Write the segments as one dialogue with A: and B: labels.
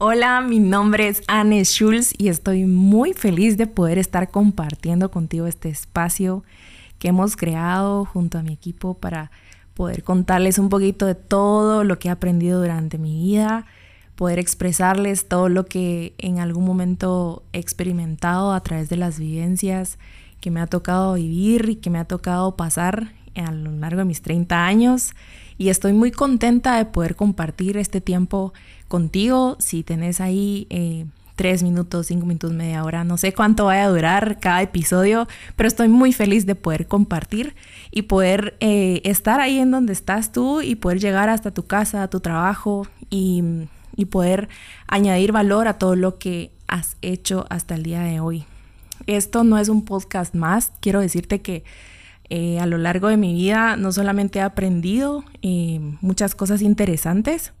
A: Hola, mi nombre es Anne Schulz y estoy muy feliz de poder estar compartiendo contigo este espacio que hemos creado junto a mi equipo para poder contarles un poquito de todo lo que he aprendido durante mi vida, poder expresarles todo lo que en algún momento he experimentado a través de las vivencias que me ha tocado vivir y que me ha tocado pasar a lo largo de mis 30 años. Y estoy muy contenta de poder compartir este tiempo contigo. Si tenés ahí eh, tres minutos, cinco minutos, media hora, no sé cuánto vaya a durar cada episodio, pero estoy muy feliz de poder compartir y poder eh, estar ahí en donde estás tú y poder llegar hasta tu casa, tu trabajo y, y poder añadir valor a todo lo que has hecho hasta el día de hoy. Esto no es un podcast más, quiero decirte que eh, a lo largo de mi vida no solamente he aprendido muchas cosas interesantes,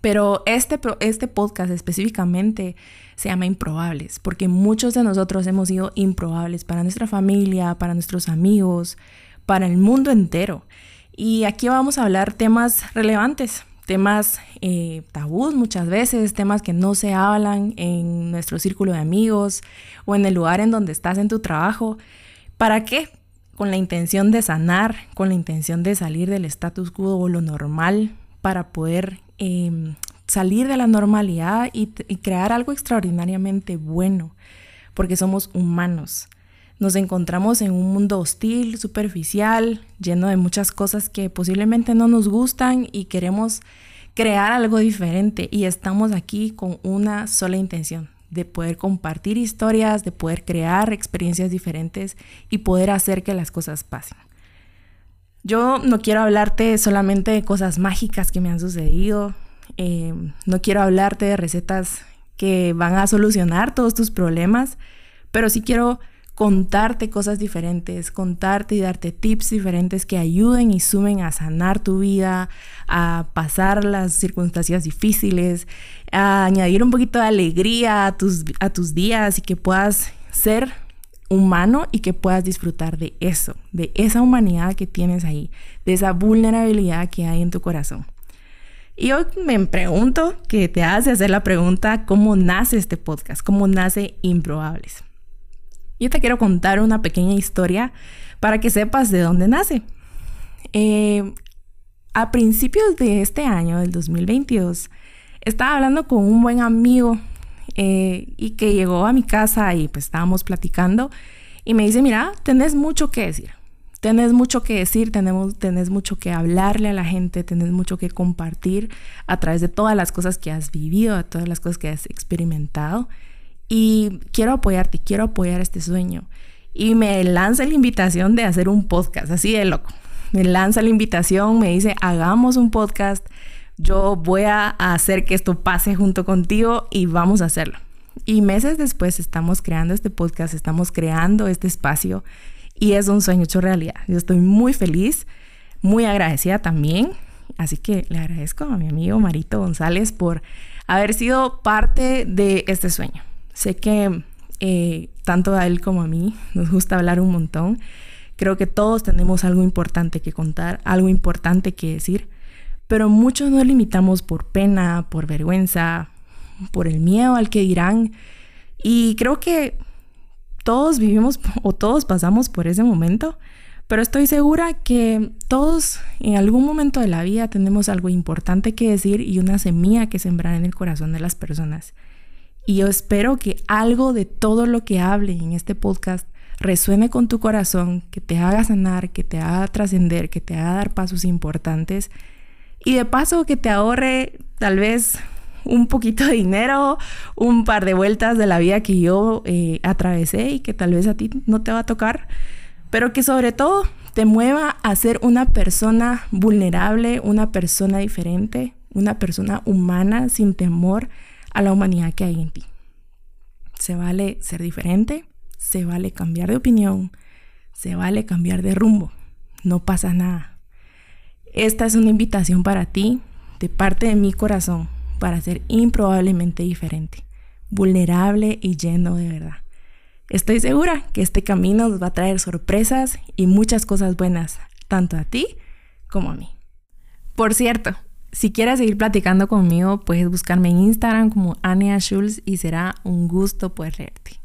A: pero este, este podcast específicamente se llama Improbables, porque muchos de nosotros hemos sido improbables para nuestra familia, para nuestros amigos, para el mundo entero. Y aquí vamos a hablar temas relevantes, temas eh, tabús muchas veces, temas que no se hablan en nuestro círculo de amigos o en el lugar en donde estás en tu trabajo. ¿Para qué? Con la intención de sanar, con la intención de salir del status quo o lo normal para poder Em, salir de la normalidad y, crear algo extraordinariamente bueno, porque somos humanos. Nos encontramos en un mundo hostil, superficial, lleno de muchas cosas que posiblemente no nos gustan y queremos crear algo diferente y estamos aquí con una sola intención, de poder compartir historias, de poder crear experiencias diferentes y poder hacer que las cosas pasen. Yo no quiero hablarte solamente de cosas mágicas que me han sucedido, eh, no quiero hablarte de recetas que van a solucionar todos tus problemas, pero sí quiero contarte cosas diferentes, contarte y darte tips diferentes que ayuden y sumen a sanar tu vida, a pasar las circunstancias difíciles, a añadir un poquito de alegría a tus, a tus días y que puedas ser humano y que puedas disfrutar de eso, de esa humanidad que tienes ahí, de esa vulnerabilidad que hay en tu corazón. Y hoy me pregunto, que te hace hacer la pregunta, ¿cómo nace este podcast? ¿Cómo nace Improbables? Yo te quiero contar una pequeña historia para que sepas de dónde nace. Eh, a principios de este año, del 2022, estaba hablando con un buen amigo eh, y que llegó a mi casa y pues estábamos platicando y me dice, mira, tenés mucho que decir, tenés mucho que decir, tenemos, tenés mucho que hablarle a la gente, tenés mucho que compartir a través de todas las cosas que has vivido, a todas las cosas que has experimentado y quiero apoyarte, quiero apoyar este sueño. Y me lanza la invitación de hacer un podcast, así de loco. Me lanza la invitación, me dice, hagamos un podcast yo voy a hacer que esto pase junto contigo y vamos a hacerlo. Y meses después estamos creando este podcast, estamos creando este espacio y es un sueño hecho realidad. Yo estoy muy feliz, muy agradecida también. Así que le agradezco a mi amigo Marito González por haber sido parte de este sueño. Sé que eh, tanto a él como a mí nos gusta hablar un montón. Creo que todos tenemos algo importante que contar, algo importante que decir pero muchos nos limitamos por pena, por vergüenza, por el miedo al que dirán. Y creo que todos vivimos o todos pasamos por ese momento, pero estoy segura que todos en algún momento de la vida tenemos algo importante que decir y una semilla que sembrar en el corazón de las personas. Y yo espero que algo de todo lo que hable en este podcast resuene con tu corazón, que te haga sanar, que te haga trascender, que te haga dar pasos importantes y de paso que te ahorre tal vez un poquito de dinero, un par de vueltas de la vida que yo eh, atravesé y que tal vez a ti no te va a tocar, pero que sobre todo te mueva a ser una persona vulnerable, una persona diferente, una persona humana sin temor a la humanidad que hay en ti. Se vale ser diferente, se vale cambiar de opinión, se vale cambiar de rumbo, no pasa nada. Esta es una invitación para ti, de parte de mi corazón, para ser improbablemente diferente, vulnerable y lleno de verdad. Estoy segura que este camino nos va a traer sorpresas y muchas cosas buenas, tanto a ti como a mí. Por cierto, Si quieres seguir platicando conmigo, puedes buscarme en Instagram como Ania Schulz y será un gusto poder leerte.